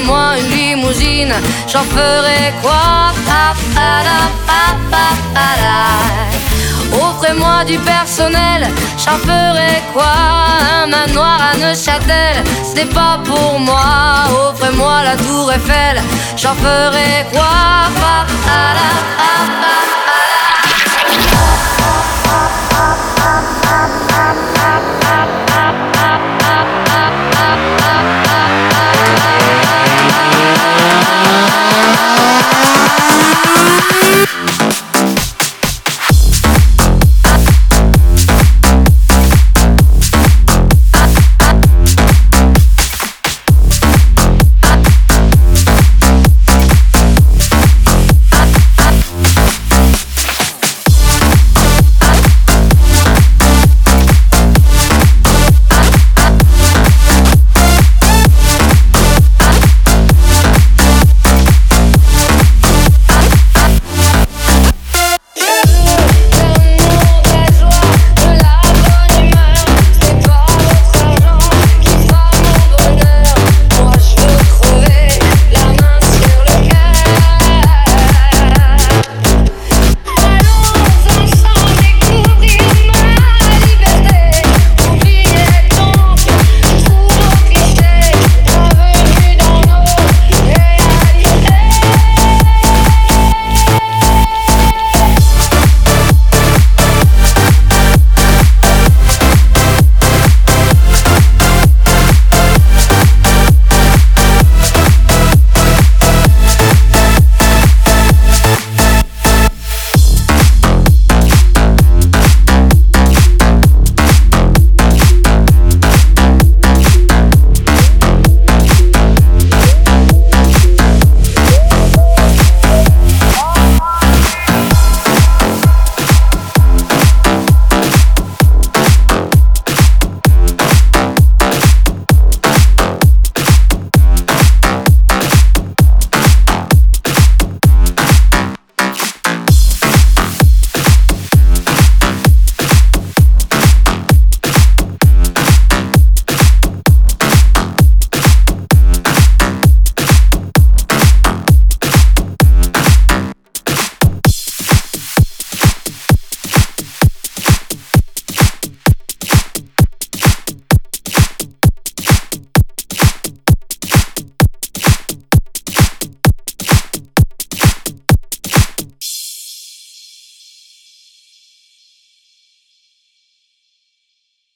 Donnez-moi une limousine, j'en ferai quoi? Offrez-moi du personnel, j'en ferai quoi? Un manoir à Neuchâtel, ce n'est pas pour moi. Offrez-moi la tour Eiffel, j'en ferai quoi?